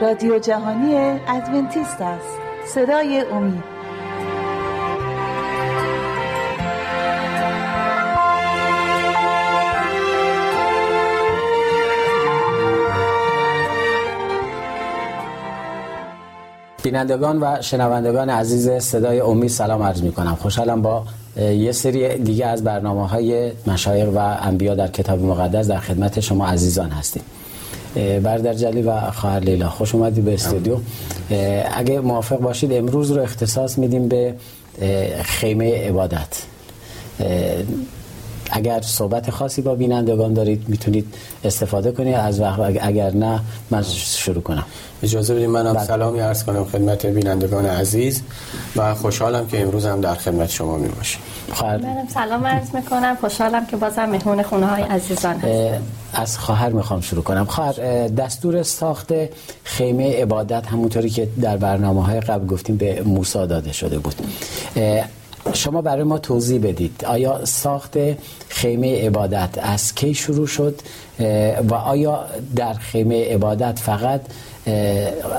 رادیو جهانی ادونتیست است. صدای امید. بینندگان و شنوندگان عزیز صدای امید سلام عرض می کنم خوشحالم با یه سری دیگه از برنامه های مشایق و انبیا در کتاب مقدس در خدمت شما عزیزان هستیم. بردر جلی و خواهر لیلا. خوش اومدی به استودیو. اگه موافق باشید امروز رو اختصاص میدیم به خیمه عبادت. اگر صحبت خاصی با بینندگان دارید می‌تونید استفاده کنید. از وقت اگر نه من شروع کنم. اجازه بدید منم بله. سلامی عرض کنم خدمت بینندگان عزیز و خوشحالم که امروز هم در خدمت شما می باشیم. منم سلام عرض می‌کنم. خوشحالم که بازم مهمون خونه های عزیزان هستم. از خواهر می‌خوام شروع کنم. خواهر دستور ساخت خیمه عبادت همونطوری که در برنامه های قبل گفتیم به موسی داده شده بود. شما برای ما توضیح بدید. آیا ساخت خیمه عبادت از کی شروع شد؟ و آیا در خیمه عبادت فقط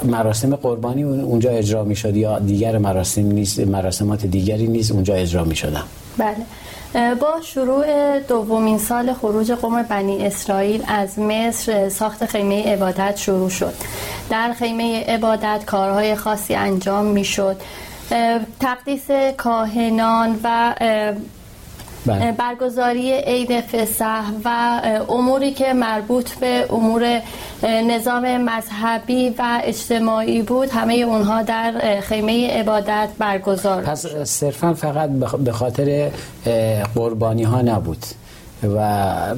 مراسم قربانی اونجا اجرا می شد یا دیگر مراسم نیست مراسمات دیگری نیست اونجا اجرا می شدن بله با شروع دومین سال خروج قوم بنی اسرائیل از مصر ساخت خیمه عبادت شروع شد. در خیمه عبادت کارهای خاصی انجام می شد تقدیس کاهنان و بله. برگزاری عید فسح و اموری که مربوط به امور نظام مذهبی و اجتماعی بود همه اونها در خیمه عبادت برگزار پس صرفا فقط به خاطر قربانی ها نبود و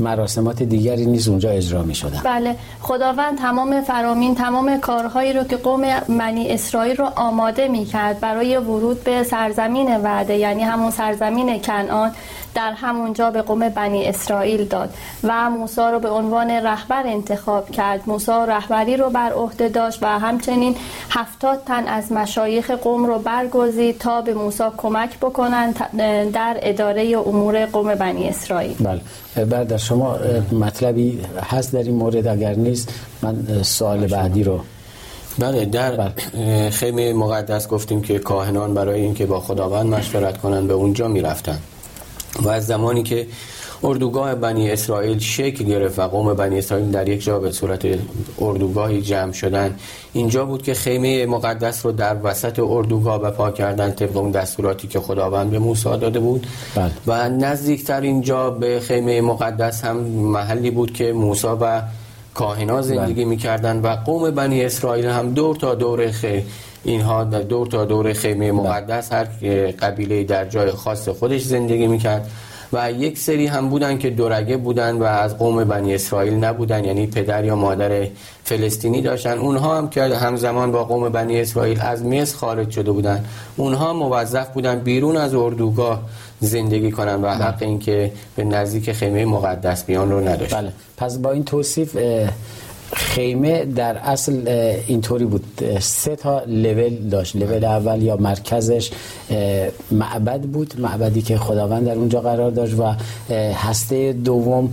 مراسمات دیگری نیز اونجا اجرا می شدن بله خداوند تمام فرامین تمام کارهایی رو که قوم منی اسرائیل رو آماده می کرد برای ورود به سرزمین وعده یعنی همون سرزمین کنعان. در همونجا به قوم بنی اسرائیل داد و موسی رو به عنوان رهبر انتخاب کرد. موسی رهبری رو بر عهده داشت و همچنین هفتاد تن از مشایخ قوم رو برگزید تا به موسی کمک بکنند در اداره امور قوم بنی اسرائیل. بله. بعد شما مطلبی هست در این مورد؟ اگر نیست من سوال بعدی رو بله در بله. خیمه مقدس گفتیم که کاهنان برای اینکه با خداوند مشورت کنند به اونجا می‌رفتن و از زمانی که اردوگاه بنی اسرائیل شکل گرفت و قوم بنی اسرائیل در یک جا به صورت اردوگاهی جمع شدن اینجا بود که خیمه مقدس رو در وسط اردوگاه بپا کردن طبق اون دستوراتی که خداوند به موسی داده بود بله. و نزدیکتر اینجا به خیمه مقدس هم محلی بود که موسی و کاهنا زندگی بله. می‌کردن و قوم بنی اسرائیل هم دور تا دور خیمه اینها دور تا دور خیمه مقدس هر قبیله در جای خاص خودش زندگی می‌کرد و یک سری هم بودن که دورگه بودن و از قوم بنی اسرائیل نبودن یعنی پدر یا مادر فلسطینی داشتن اونها هم که همزمان با قوم بنی اسرائیل از مصر خارج شده بودن اونها موظف بودن بیرون از اردوگاه زندگی کنن و حق بله. اینکه به نزدیک خیمه مقدس بیان رو نداشت بله. پس با این توصیف خیمه در اصل اینطوری بود سه تا لول داشت لول اول یا مرکزش معبد بود معبدی که خداوند در اونجا قرار داشت و هسته دوم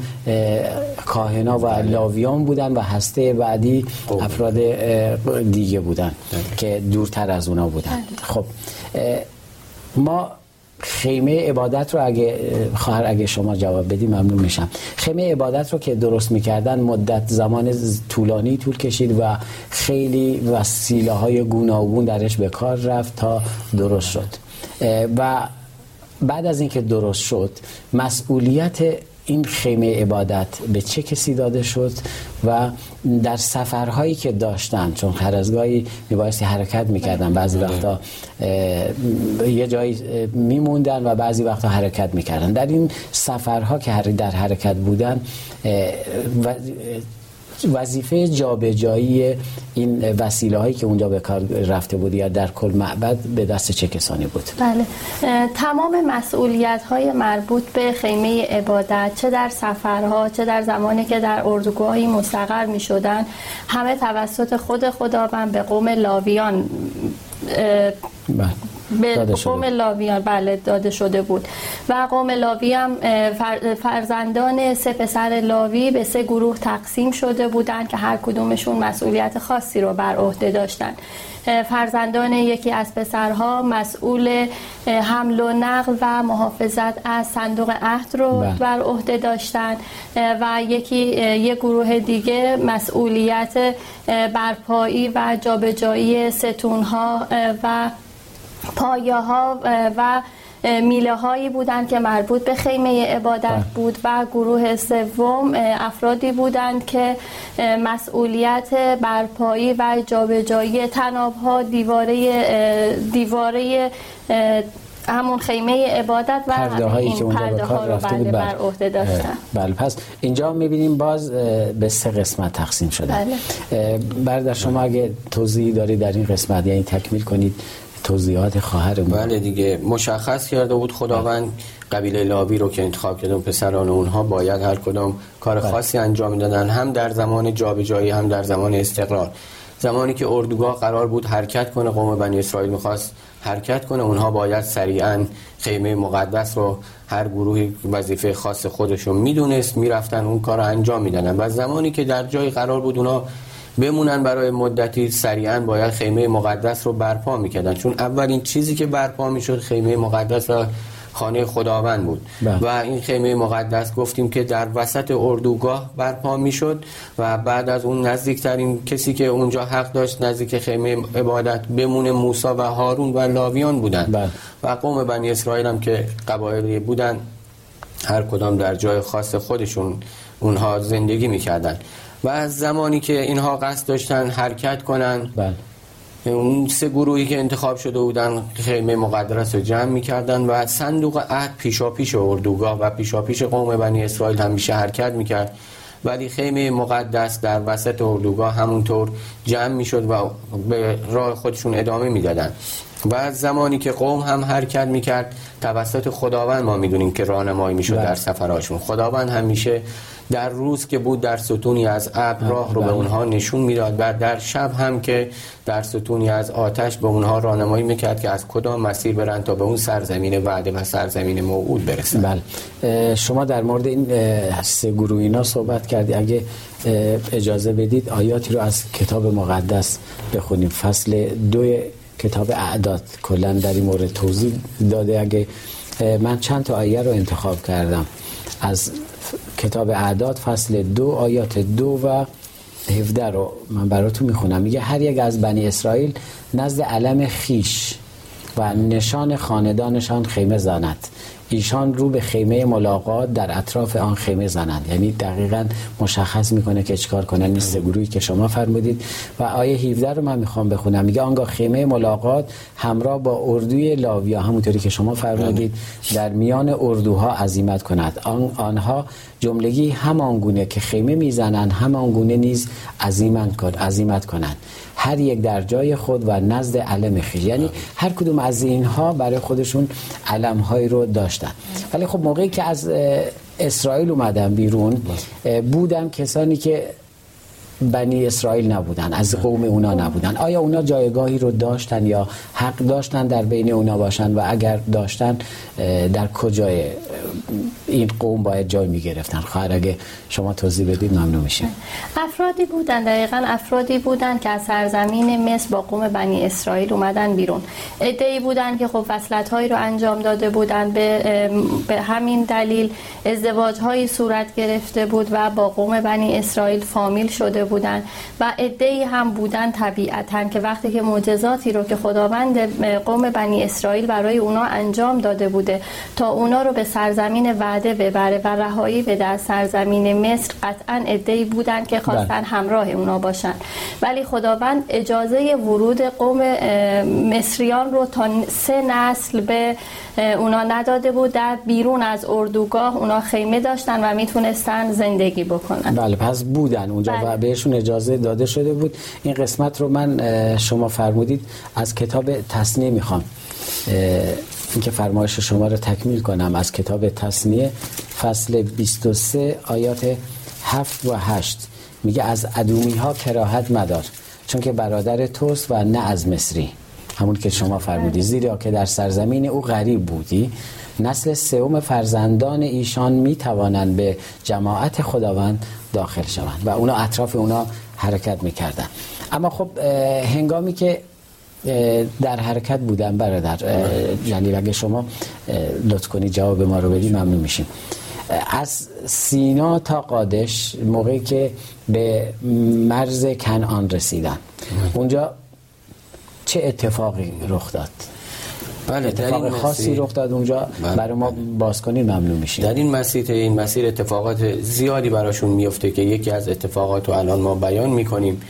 کاهنا و لاویان بودن و هسته بعدی. افراد دیگه بودن بله. که دورتر از اونا بودن بله. خب ما خیمه عبادت رو اگه خواهر اگه شما جواب بدی ممنون میشم. خیمه عبادت رو که درست می‌کردن مدت زمان طولانی طول کشید و خیلی وسیله های گوناگون درش به کار رفت تا درست شد. و بعد از اینکه درست شد مسئولیت این خیمه عبادت به چه کسی داده شد و در سفرهایی که داشتن چون هر از گاهی میبایستی حرکت می‌کردن بعضی وقتا یه جایی میموندن و بعضی وقتا حرکت می‌کردن. در این سفرها که در حرکت بودن وظیفه جابجایی این وسیله هایی که اونجا به کار رفته بود یا در کل معبد به دست چه کسانی بود؟ بله. تمام مسئولیت های مربوط به خیمه عبادت چه در سفرها چه در زمانی که در اردوگاهی مستقر می شدن همه توسط خود خداوند به قوم لاویان شده. قوم لاویان بله داده شده بود و قوم لاوی هم فرزندان سه پسر لاوی به سه گروه تقسیم شده بودند که هر کدومشون مسئولیت خاصی رو بر عهده داشتند فرزندان یکی از پسرها مسئول حمل و نقل و محافظت از صندوق عهد رو بله. بر عهده داشتند و یکی یک گروه دیگه مسئولیت برپایی و جابجایی ستونها و پایه ها و میله هایی بودند که مربوط به خیمه عبادت بله. بود و گروه سوم افرادی بودند که مسئولیت برپایی و جابجایی تناب ها دیواره دیواره همون خیمه عبادت و پرده هایی که اونجا به کار رفته بود بله، بر عهده داشتن بله پس اینجا می‌بینیم باز به سه قسمت تقسیم شده بله. برادر شما اگه توضیحی دارید در این قسمت یعنی تکمیل کنید توضیحات خواهر بله دیگه مشخص کرده بود خداوند قبیله لاوی رو که انتخاب کردن پسران اونها باید هر کدام کار بله. خاصی انجام می‌دادن هم در زمان جابجایی هم در زمان استقرار. زمانی که اردوگاه قرار بود حرکت کنه قوم بنی اسرائیل می‌خواست حرکت کنه اونها باید سریعا خیمه مقدس رو هر گروهی وظیفه خاص خودشون می‌دونست می‌رفتن اون کار رو انجام می‌دادن. و زمانی که در جای قرار بود اونها بمونن برای مدتی سریعا باید خیمه مقدس رو برپا می‌کردن چون اولین چیزی که برپا می‌شد خیمه مقدس و خانه خداوند بود بله. و این خیمه مقدس گفتیم که در وسط اردوگاه برپا می‌شد و بعد از اون نزدیکترین کسی که اونجا حق داشت نزدیک خیمه عبادت بمونه موسی و هارون و لاویان بودن بله. و قوم بنی اسرائیل هم که قبایلی بودن هر کدام در جای خاص خودشون اونها زندگی می‌کردن و از زمانی که اینها قصد داشتن حرکت کنن بله. اون سه گروهی که انتخاب شده بودن خیمه مقدرس رو جمع می‌کردن و صندوق عهد پیشا پیش اردوگاه و پیشا پیش قوم بنی اسرائیل همیشه حرکت می‌کرد. ولی خیمه مقدس در وسط اردوگاه همونطور جمع می‌شد و به راه خودشون ادامه می‌دادن. و از زمانی که قوم هم حرکت می‌کرد توسط خداوند ما می‌دونیم که راهنمایی می‌شد بله. در سفرهاشون. خداوند همیشه در روز که بود در ستونی از ابر راه رو به بله. اونها نشون می‌داد و در شب هم که در ستونی از آتش به اونها راهنمایی می‌کرد که از کدام مسیر برن تا به اون سرزمین وعده و سرزمین موعود برسن. بله. شما در مورد این سه گروه اینا صحبت کردی. اگه اجازه بدید آیاتی رو از کتاب مقدس بخونیم. فصل دو کتاب اعداد. کلا در این مورد توضیح داده اگه من چند تا آیه رو انتخاب کردم. از کتاب اعداد فصل دو آیات دو و 17 رو من براتون می‌خونم. میگه هر یک از بنی اسرائیل نزد علم خیش و نشان خاندانشان خیمه زند. ایشان رو به خیمه ملاقات در اطراف آن خیمه زنند. یعنی دقیقا مشخص می‌کنه که چکار کنن. سه گروهی که شما فرمودید. و آیه 17 رو من می‌خوام بخونم. میگه آنگاه خیمه ملاقات همراه با اردوی لاویا همونطوری که شما فرمودید در میان اردوها عزیمت کند. آن آنها جملگی همان گونه که خیمه می‌زنند همان گونه نیز عزیمت کن عزیمت کنند. هر یک در جای خود و نزد علم خیش. یعنی هر کدوم از اینها برای خودشون علم های رو داشتن. ولی خب موقعی که از اسرائیل اومدن بیرون بودن کسانی که بنی اسرائیل نبودن از قوم اونا نبودن. آیا اونا جایگاهی رو داشتن یا حق داشتن در بین اونا باشن؟ و اگر داشتن در کجای این قوم باید جای می گرفتن خواهر اگه شما توضیح بدید ممنون میشیم. افرادی بودن دقیقا افرادی بودن که از سرزمین مصر با قوم بنی اسرائیل اومدن بیرون. ادعی بودن که خب وصلت هایی رو انجام داده بودن به, به همین دلیل ازدواج هایی صورت گرفته بود و با قوم بنی اسرائیل فامیل شده بودن و ادعی هم بودن طبیعتا که وقتی که معجزاتی رو که خداوند قوم بنی اسرائیل برای اونا انجام داده بوده تا اونا رو به سرزمین وعده ببره و رهایی به در سرزمین مصر قطعا ادعی بودن که خواستن بله. همراه اونا باشن ولی خداوند اجازه ورود قوم مصریان رو تا سه نسل به اونا نداده بود در بیرون از اردوگاه اونا خیمه داشتن و می‌تونستن زندگی بکنن بله پس بودن اونجا بله. و بهشون اجازه داده شده بود. این قسمت رو من شما فرمودید از کتاب تصنیه می‌خوام. اینکه فرمایش شما رو تکمیل کنم. از کتاب تصنیه فصل 23 آیات 7 و 8 میگه از ادومی ها کراهت مدار چون که برادر توست و نه از مصری. همون که شما فرمودی. زیرا که در سرزمین او غریب بودی نسل سوم فرزندان ایشان می توانند به جماعت خداوند داخل شوند و اونا اطراف اونا حرکت می‌کردن اما خب هنگامی که در حرکت بودن برادر یعنی اگه شما لطف کنی جواب ما رو بدی ممنون میشیم. از سینا تا قادش موقعی که به مرز کنعان رسیدن. اونجا چه اتفاقی رخ داد بله اتفاق خاصی رخ داد اونجا بله. برای ما باز کنید ممنون میشیم در این مسیر این مسیر اتفاقات زیادی براشون میفته که یکی از اتفاقات رو الان ما بیان می‌کنیم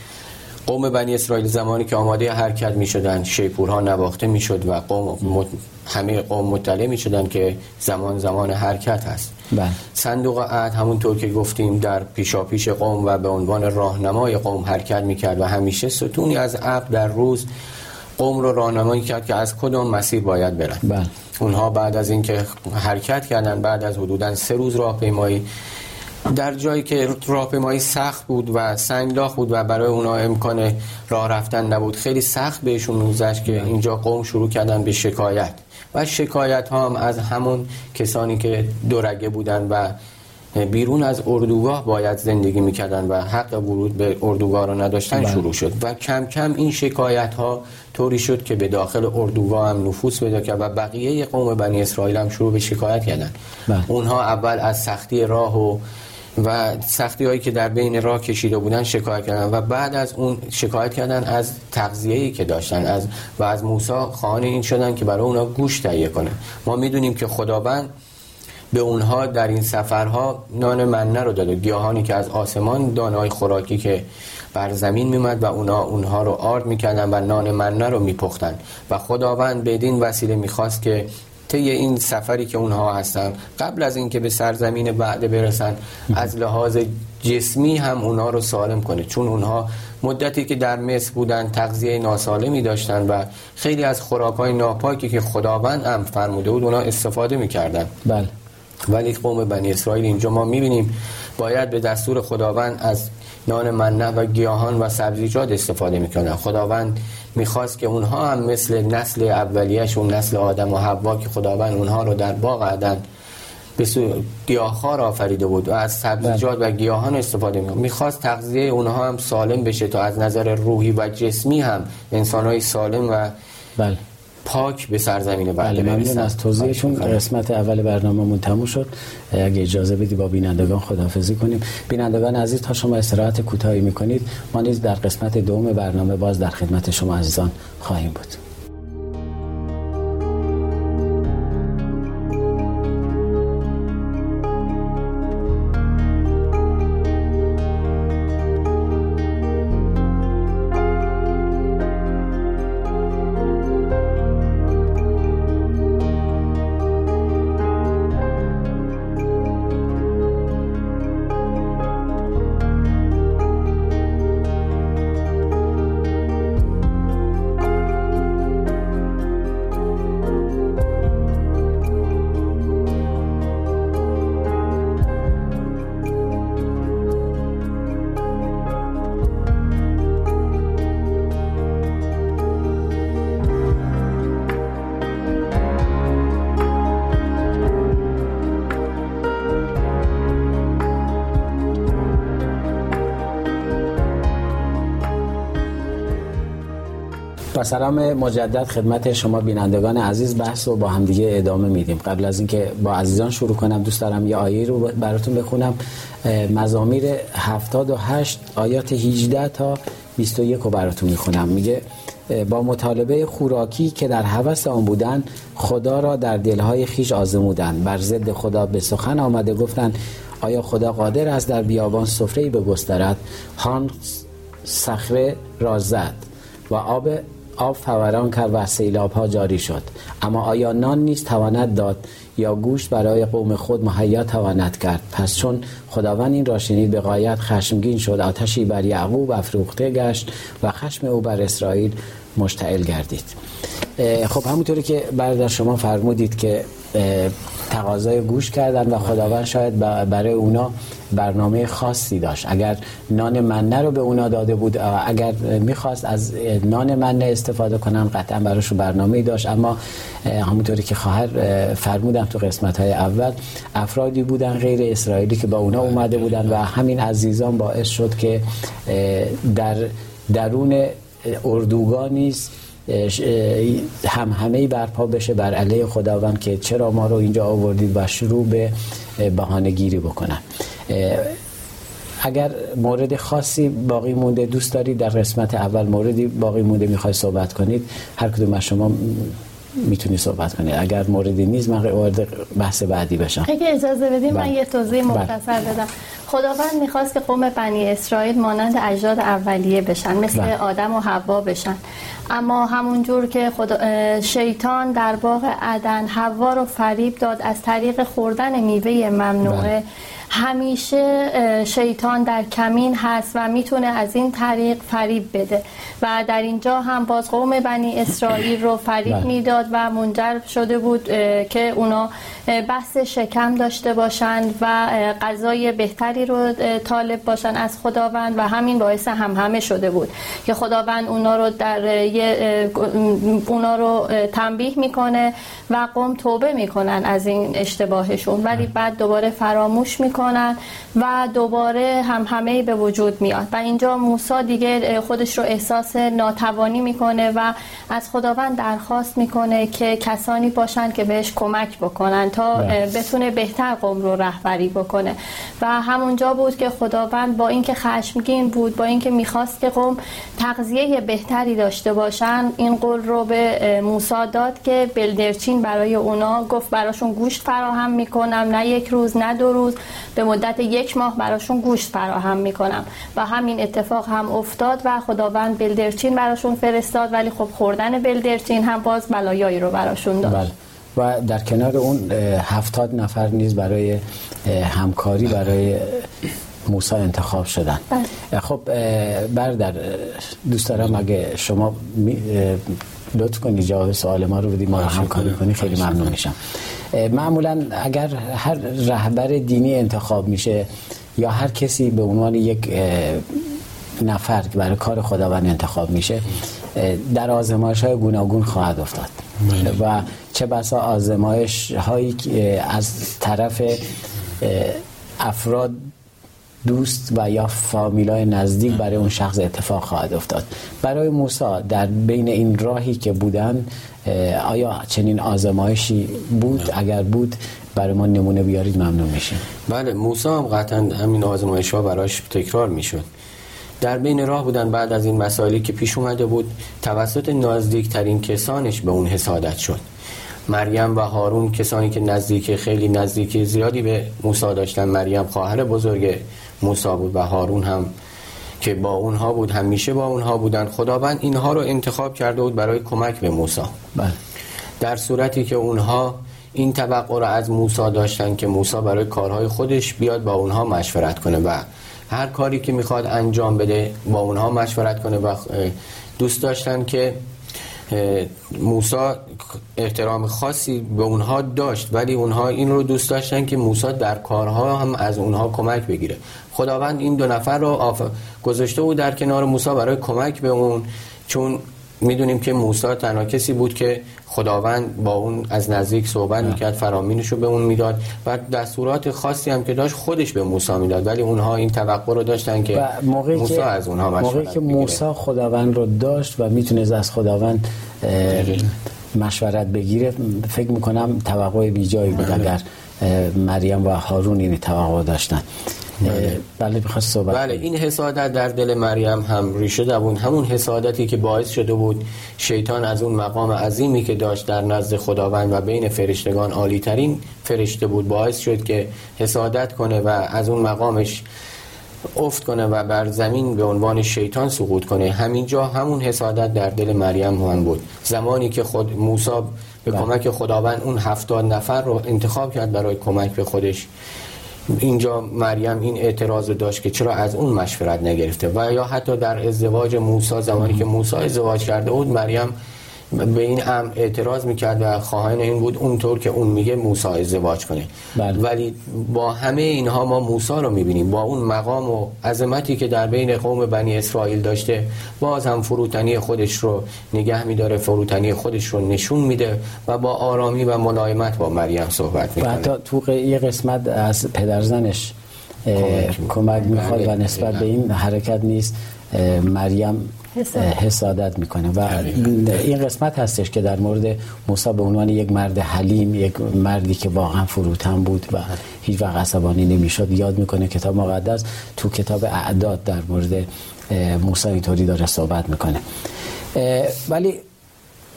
قوم بنی اسرائیل زمانی که آماده حرکت می شدن شیپورها نواخته می شد و قوم همه قوم مطلع می شدن که زمان زمان حرکت هست بله. صندوق عهد همونطور که گفتیم در پیشا پیش قوم و به عنوان راهنمای قوم حرکت می کرد و همیشه ستونی از عقل در روز قوم رو راهنمایی کرد که از کدام مسیر باید برن. بله. اونها بعد از اینکه حرکت کردن بعد از حدودا سه روز راهپیمایی در جایی که راهپیمایی سخت بود و سنگلاخ بود و برای اونا امکان راه رفتن نبود خیلی سخت بهشون گذشت که اینجا قوم شروع کردن به شکایت. و شکایت ها هم از همون کسانی که دورگه بودن و بیرون از اردوگاه باید زندگی می‌کردن و حق ورود به اردوگاه را نداشتن بله. شروع شد و کم کم این شکایت ها طوری شد که به داخل اردوگاه هم نفوس پیدا کرد و بقیه قوم بنی اسرائیل هم شروع به شکایت کردن بله. اونها اول از سختی راه و و سختی هایی که در بین راه کشیده بودن شکایت کردن و بعد از اون شکایت کردن از تغذیه‌ای که داشتن از و از موسی خواهان این شدن که برای اونا گوش تهیه کنه ما می‌دونیم که خداوند به اونها در این سفرها نان منه رو داده. گیاهانی که از آسمان دانای خوراکی که بر زمین میمد و اونا اونها رو آرد می‌کردن و نان منه رو میپختن. و خداوند بدین وسیله می‌خواست که طی این سفری که اونها هستن قبل از اینکه به سرزمین بعد برسن از لحاظ جسمی هم اونها رو سالم کنه. چون اونها مدتی که در مصر بودن تغذیه ناسالمی داشتن و خیلی از خوراکای ناپاکی که خداوند هم فرموده بود اونها استفاده می‌کردن. بله. ولی قوم بنی اسرائیل اینجا ما می‌بینیم باید به دستور خداوند از نان منه و گیاهان و سبزیجات استفاده می‌کنن خداوند می‌خواست که اونها هم مثل نسل اولیهشون نسل آدم و حوا که خداوند اونها رو در باغ عدن به گیاهخوار آفریده بود و از سبزیجات و گیاهان استفاده می‌کنه می‌خواست تغذیه اونها هم سالم بشه تا از نظر روحی و جسمی هم انسانهای سالم و بله. پاک به سرزمین بله ممنون از توضیحشون قسمت اول برنامه‌مون تموم شد. اگه اجازه بدی با بینندگان خداحافظی کنیم. بینندگان عزیز تا شما استراحت کوتاهی می‌کنید ما نیز در قسمت دوم برنامه باز در خدمت شما عزیزان خواهیم بود. با سلام مجدد خدمت شما بینندگان عزیز. بحث رو با همدیگه ادامه میدیم. قبل از اینکه با عزیزان شروع کنم دوست دارم یه آیه رو براتون بخونم. مزامیر 78 آیات 18 تا 21 رو براتون می‌خونم. میگه با مطالبه خوراکی که در حوث آن بودن خدا را در دلهای خیش آزمودن بر ضد خدا به سخن آمده گفتن آیا خدا قادر است در بیابان سفره بگسترد؟ هان صخره را زد و آب آب فوران کرد و سیلاب ها جاری شد. اما آیا نان نیست تواند داد یا گوشت برای قوم خود مهیا تواند کرد؟ پس چون خداوند این را شنید به قایت خشمگین شد آتشی بر یعقوب افروخته گشت و خشم او بر اسرائیل مشتعل گردید. خب همونطوری که برادر شما فرمودید که تقاضای گوش کردن و خداوند شاید برای اونا برنامه خاصی داشت. اگر نان منه رو به اونا داده بود اگر می‌خواست از نان منه استفاده کنن قطعا براش برنامه داشت. اما همونطوری که خواهر فرمودم تو قسمت های اول افرادی بودن غیر اسرائیلی که با اونا اومده بودن و همین عزیزان باعث شد که در درون اردوگاه نیست هم همه برپا بشه بر علیه خداوند که چرا ما رو اینجا آوردید و شروع به بهانه گیری بکنن اگر مورد خاصی باقی مونده دوست دارید در قسمت اول موردی باقی مونده می‌خوای صحبت کنید هر کدوم از شما می‌تونی صحبت کنید اگر موردی نیست من وارد بحث بعدی بشم اگه اجازه بدیم من بله. یه توضیح بله. مختصر بدم خداوند می‌خواست که قوم بنی اسرائیل مانند اجداد اولیه بشن مثل بله. آدم و حوا بشن. اما همونجور که خدا شیطان در باغ عدن حوا رو فریب داد از طریق خوردن میوه ممنوعه. همیشه شیطان در کمین هست و می‌تونه از این طریق فریب بده. و در اینجا هم باز قوم بنی اسرائیل رو فریب بله. می‌داد و منجر شده بود که اونا بحث شکم داشته باشند و غذای بهتری رو طالب باشن از خداوند و همین باعث هم همه شده بود که خداوند اونا رو در اونا رو تنبیه می‌کنه و قوم توبه می‌کنن از این اشتباهشون. ولی بعد دوباره فراموش می‌کنه و دوباره هم همه به وجود میاد. و اینجا موسی دیگه خودش رو احساس ناتوانی می‌کنه و از خداوند درخواست می‌کنه که کسانی باشن که بهش کمک بکنن تا بله. بتونه بهتر قوم رو رهبری بکنه. و همونجا بود که خداوند با اینکه خشمگین بود با اینکه می‌خواست که قوم تغذیه بهتری داشته باشن این قول رو به موسی داد که بلدرچین برای اونا گفت براشون گوشت فراهم می‌کنم نه یک روز نه دو روز. به مدت یک ماه براشون گوشت فراهم می‌کنم و همین اتفاق هم افتاد و خداوند بلدرچین براشون فرستاد ولی خب خوردن بلدرچین هم باز بلایایی رو براشون داشت بله. و در کنار اون هفتاد نفر نیز برای همکاری برای موسی انتخاب شدن بله. خب بردر دوست دارم اگه شما لطف کنی جواب سوال ما رو بدی ما رو همکاری کنی خیلی ممنون میشم. معمولا اگر هر رهبر دینی انتخاب میشه یا هر کسی به عنوان یک نفر که برای کار خداوند انتخاب میشه در آزمایش های گوناگون خواهد افتاد. بله. و چه بسا آزمایش هایی از طرف افراد دوست و یا فامیلای نزدیک برای اون شخص اتفاق خواهد افتاد. برای موسی در بین این راهی که بودن آیا چنین آزمایشی بود؟ اگر بود برای ما نمونه بیارید ممنون میشیم. بله موسی هم قطعا همین آزمایش ها براش تکرار می‌شد. در بین راه بودن بعد از این مسائلی که پیش اومده بود توسط نزدیکترین کسانش به اون حسادت شد. مریم و هارون کسانی که نزدیک خیلی نزدیک زیادی به موسی داشتن مریم خواهر بزرگ موسی بود و هارون هم که با اونها بود همیشه با اونها بودن. خداوند اینها رو انتخاب کرده بود برای کمک به موسی. بله. در صورتی که اونها این توقع رو از موسی داشتن که موسی برای کارهای خودش بیاد با اونها مشورت کنه و هر کاری که می‌خواد انجام بده با اونها مشورت کنه. و دوست داشتن که موسا احترام خاصی به اونها داشت ولی اونها این رو دوست داشتن که موسا در کارها هم از اونها کمک بگیره. خداوند این دو نفر رو آف... گذاشته بود در کنار موسا برای کمک به اون چون می‌دونیم که موسی تنها کسی بود که خداوند با اون از نزدیک صحبت می‌کرد فرامینش رو به اون می‌داد و دستورات خاصی هم که داشت خودش به موسی می‌داد. ولی اونها این توقع رو داشتن که موسی از اونها موقعی که موسی خداوند رو داشت و می‌تونه از خداوند مشورت بگیره فکر می‌کنم توقع بیجایی بود بله. اگر مریم و هارون این توقع داشتن. بله, بله صحبت بله این حسادت در دل مریم هم ریشه دوون. همون حسادتی که باعث شده بود شیطان از اون مقام عظیمی که داشت در نزد خداوند و بین فرشتگان عالی ترین فرشته بود باعث شد که حسادت کنه و از اون مقامش افت کنه و بر زمین به عنوان شیطان سقوط کنه. همینجا همون حسادت در دل مریم هم بود. زمانی که خود موسی به بله. کمک خداوند اون هفتاد نفر رو انتخاب کرد برای کمک به خودش. اینجا مریم این اعتراض داشت که چرا از اون مشورت نگرفته و یا حتی در ازدواج موسی زمانی که موسی ازدواج کرده بود مریم به این امر اعتراض می‌کرد و خواهان این بود اونطور که اون میگه موسی ازدواج کنه. بله. ولی با همه اینها ما موسی رو می‌بینیم. با اون مقام و عظمتی که در بین قوم بنی اسرائیل داشته باز هم فروتنی خودش رو نگه میداره فروتنی خودش رو نشون میده و با آرامی و ملایمت با مریم صحبت می‌کنه. و حتی تو یه قسمت از پدرزنش کمک می‌خواد و بله. نسبت به این حرکت نیست. مریم حسادت. می‌کنه. و این قسمت هستش که در مورد موسی به عنوان یک مرد حلیم یک مردی که واقعا فروتن بود و هیچ وقت عصبانی نمی‌شد. یاد می‌کنه کتاب مقدس تو کتاب اعداد در مورد موسی اینطوری داره صحبت می‌کنه. ولی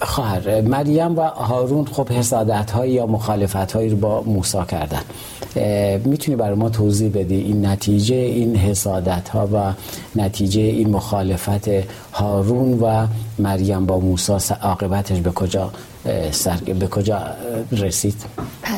خواهر مریم و هارون خب حسادت های یا مخالفت هایی رو با موسی کردن. می‌تونی برای ما توضیح بدی این نتیجه این حسادت ها و نتیجه این مخالفت هارون و مریم با موسی؟ عاقبتش به کجا سر... به کجا رسید؟ بله.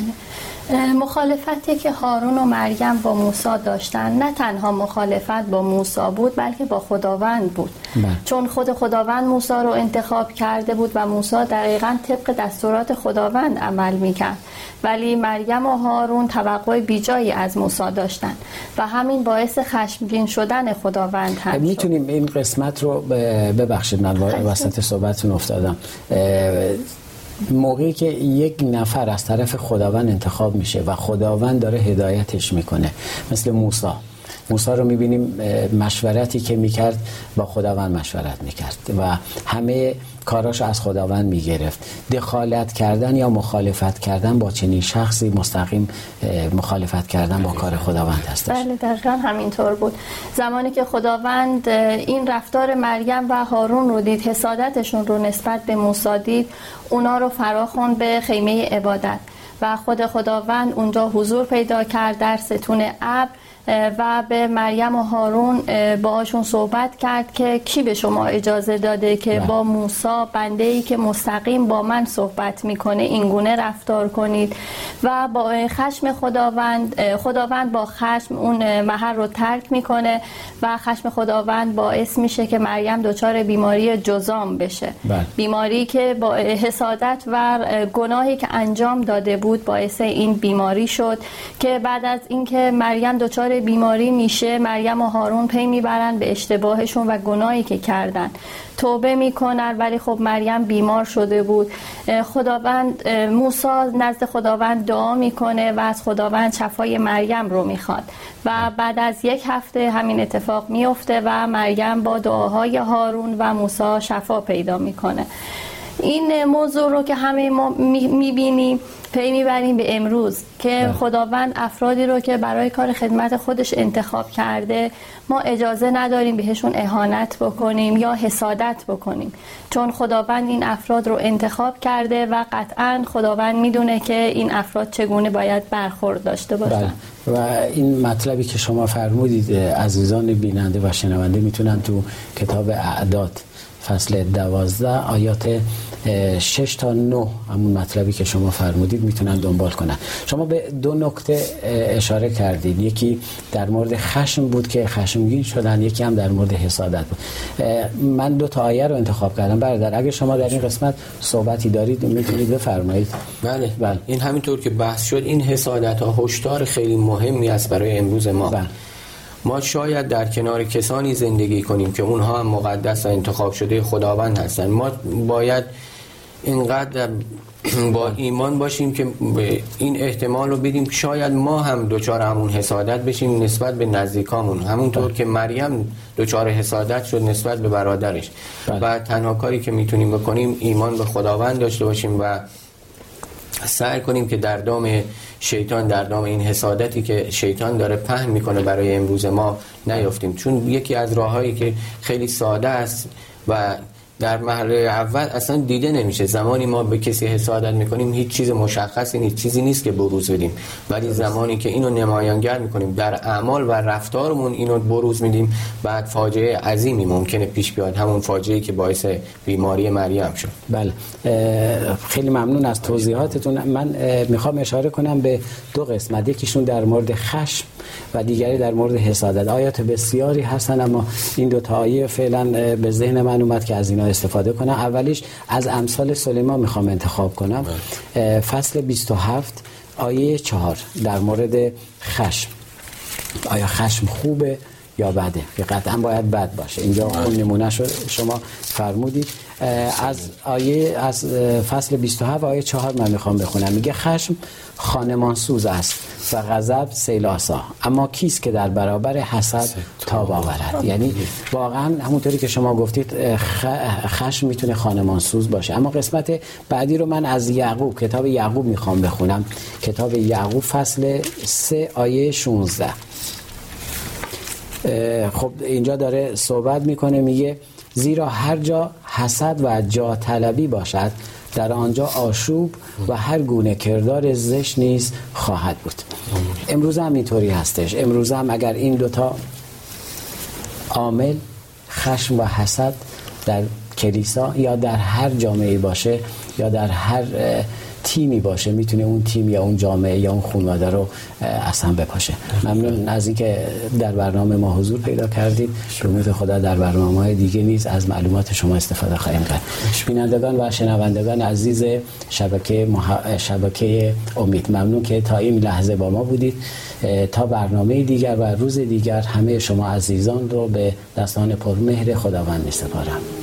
مخالفتی که هارون و مریم با موسی داشتن نه تنها مخالفت با موسی بود بلکه با خداوند بود. بله. چون خود خداوند موسی رو انتخاب کرده بود و موسی دقیقا طبق دستورات خداوند عمل می‌کرد. ولی مریم و هارون توقع بیجایی از موسی داشتن و همین باعث خشمگین شدن خداوند هم می‌تونیم این قسمت رو ببخشید من وسط صحبتتون افتادم. موقعی که یک نفر از طرف خداوند انتخاب میشه و خداوند داره هدایتش می‌کنه مثل موسی موسی رو می‌بینیم مشورتی که می‌کرد با خداوند مشورت می‌کرد و همه کاراش از خداوند می‌گرفت. دخالت کردن یا مخالفت کردن با چنین شخصی مستقیم مخالفت کردن با کار خداوند هستش. بله دقیقا همینطور بود. زمانی که خداوند این رفتار مریم و هارون رو دید حسادتشون رو نسبت به موسی دید اونا رو فراخون به خیمه عبادت. و خود خداوند اونجا حضور پیدا کرد در ستون ابر و به مریم و هارون باهاشون صحبت کرد که کی به شما اجازه داده که بله. با موسا بنده ای که مستقیم با من صحبت می‌کنه اینگونه رفتار کنید و با خشم خداوند خداوند با خشم اون محل رو ترک می‌کنه و خشم خداوند باعث میشه که مریم دچار بیماری جزام بشه بله. بیماری که با حسادت و گناهی که انجام داده بود باعث این بیماری شد که بعد از اینکه مریم دچار بیماری میشه مریم و هارون پی می‌برن به اشتباهشون و گناهی که کردن. توبه می‌کنن ولی خب مریم بیمار شده بود. خداوند موسی نزد خداوند دعا می‌کنه و از خداوند شفای مریم رو می‌خواد. و بعد از یک هفته همین اتفاق میفته و مریم با دعاهای هارون و موسی شفا پیدا می‌کنه. این موضوع رو که همه ما می‌بینیم پی می‌بریم به امروز که بله. خداوند افرادی رو که برای کار خدمت خودش انتخاب کرده ما اجازه نداریم بهشون اهانت بکنیم یا حسادت بکنیم چون خداوند این افراد رو انتخاب کرده و قطعا خداوند می‌دونه که این افراد چگونه باید برخورد داشته باشن بله. و این مطلبی که شما فرمودید عزیزان بیننده و شنونده می‌تونن تو کتاب اعداد فصل دوازده آیات 6 تا 9 همون مطلبی که شما فرمودید می‌تونن دنبال کنن. شما به دو نکته اشاره کردید یکی در مورد خشم بود که خشمگین شدن یکی هم در مورد حسادت بود. من دو تا آیه رو انتخاب کردم. برادر اگه شما در این قسمت صحبتی دارید می‌تونید بفرمایید. بله. بله. این همینطور که بحث شد این حسادت ها هشدار خیلی مهمی است برای امروز ما. بله. ما شاید در کنار کسانی زندگی کنیم که اونها هم مقدس و انتخاب شده خداوند هستند ما باید اینقدر با ایمان باشیم که این احتمال رو بدیم شاید ما هم دوچار همون حسادت بشیم نسبت به نزدیکامون همونطور بله. که مریم دوچار حسادت شد نسبت به برادرش بله. و تنها کاری که می‌تونیم بکنیم ایمان به خداوند داشته باشیم و سعی کنیم که در دام شیطان در دام این حسادتی که شیطان داره پهن می‌کنه برای امروز ما نیافتیم. چون یکی از راههایی که خیلی ساده است و در مرحله اول اصلا دیده نمیشه. زمانی ما به کسی حسادت می‌کنیم هیچ چیز مشخصی نیست. چیزی نیست که بروز بدیم. ولی زمانی که اینو نمایانگر می‌کنیم در اعمال و رفتارمون اینو بروز میدیم بعد فاجعه عظیمی ممکنه پیش بیاد. همون فاجعه که باعث بیماری مریم شد. بله. خیلی ممنون از توضیحاتتون. من می‌خوام اشاره کنم به دو قسمت. یکیشون در مورد خشم و دیگری در مورد حسادت. آیات بسیاری هستن اما این دو تا آیه فعلا به ذهن من اومد که از اینا اینا استفاده کنم. اولیش از امثال سلیمان می‌خوام انتخاب کنم. بله. فصل 27 آیه چهار در مورد خشم. آیا خشم خوبه یا بده؟ که قطعا باید بد باشه. اینجا بله. اون نمونه شما فرمودید. از آیه از فصل 27 آیه 4 من می‌خوام بخونم. میگه خشم خانمان سوز است. و غضب سیل آسا. اما کیست که در برابر حسد تا. آورد؟ یعنی واقعا همونطوری که شما گفتید خشم می‌تونه خانمان سوز باشه. اما قسمت بعدی رو من از یعقوب کتاب یعقوب می‌خوام بخونم. کتاب یعقوب فصل 3 آیه 16 خب اینجا داره صحبت می‌کنه میگه زیرا هر جا حسد و جا طلبی باشد در آنجا آشوب و هر گونه کردار زشت نیز خواهد بود. امروز هم اینطوری هستش. امروز هم اگر این دوتا عامل خشم و حسد در کلیسا یا در هر جامعه باشه یا در هر تیمی باشه می‌تونه اون تیم یا اون جامعه یا اون خانواده رو اصلا بپاشه. ممنون از اینکه در برنامه ما حضور پیدا کردید. به خدا در برنامه های دیگه نیز از معلومات شما استفاده خواهیم کرد. بینندگان و شنوندگان عزیز شبکه مح... شبکه امید ممنون که تا این لحظه با ما بودید. تا برنامه دیگر و روز دیگر همه شما عزیزان رو به دستان پرمهر خداوند می سپارم.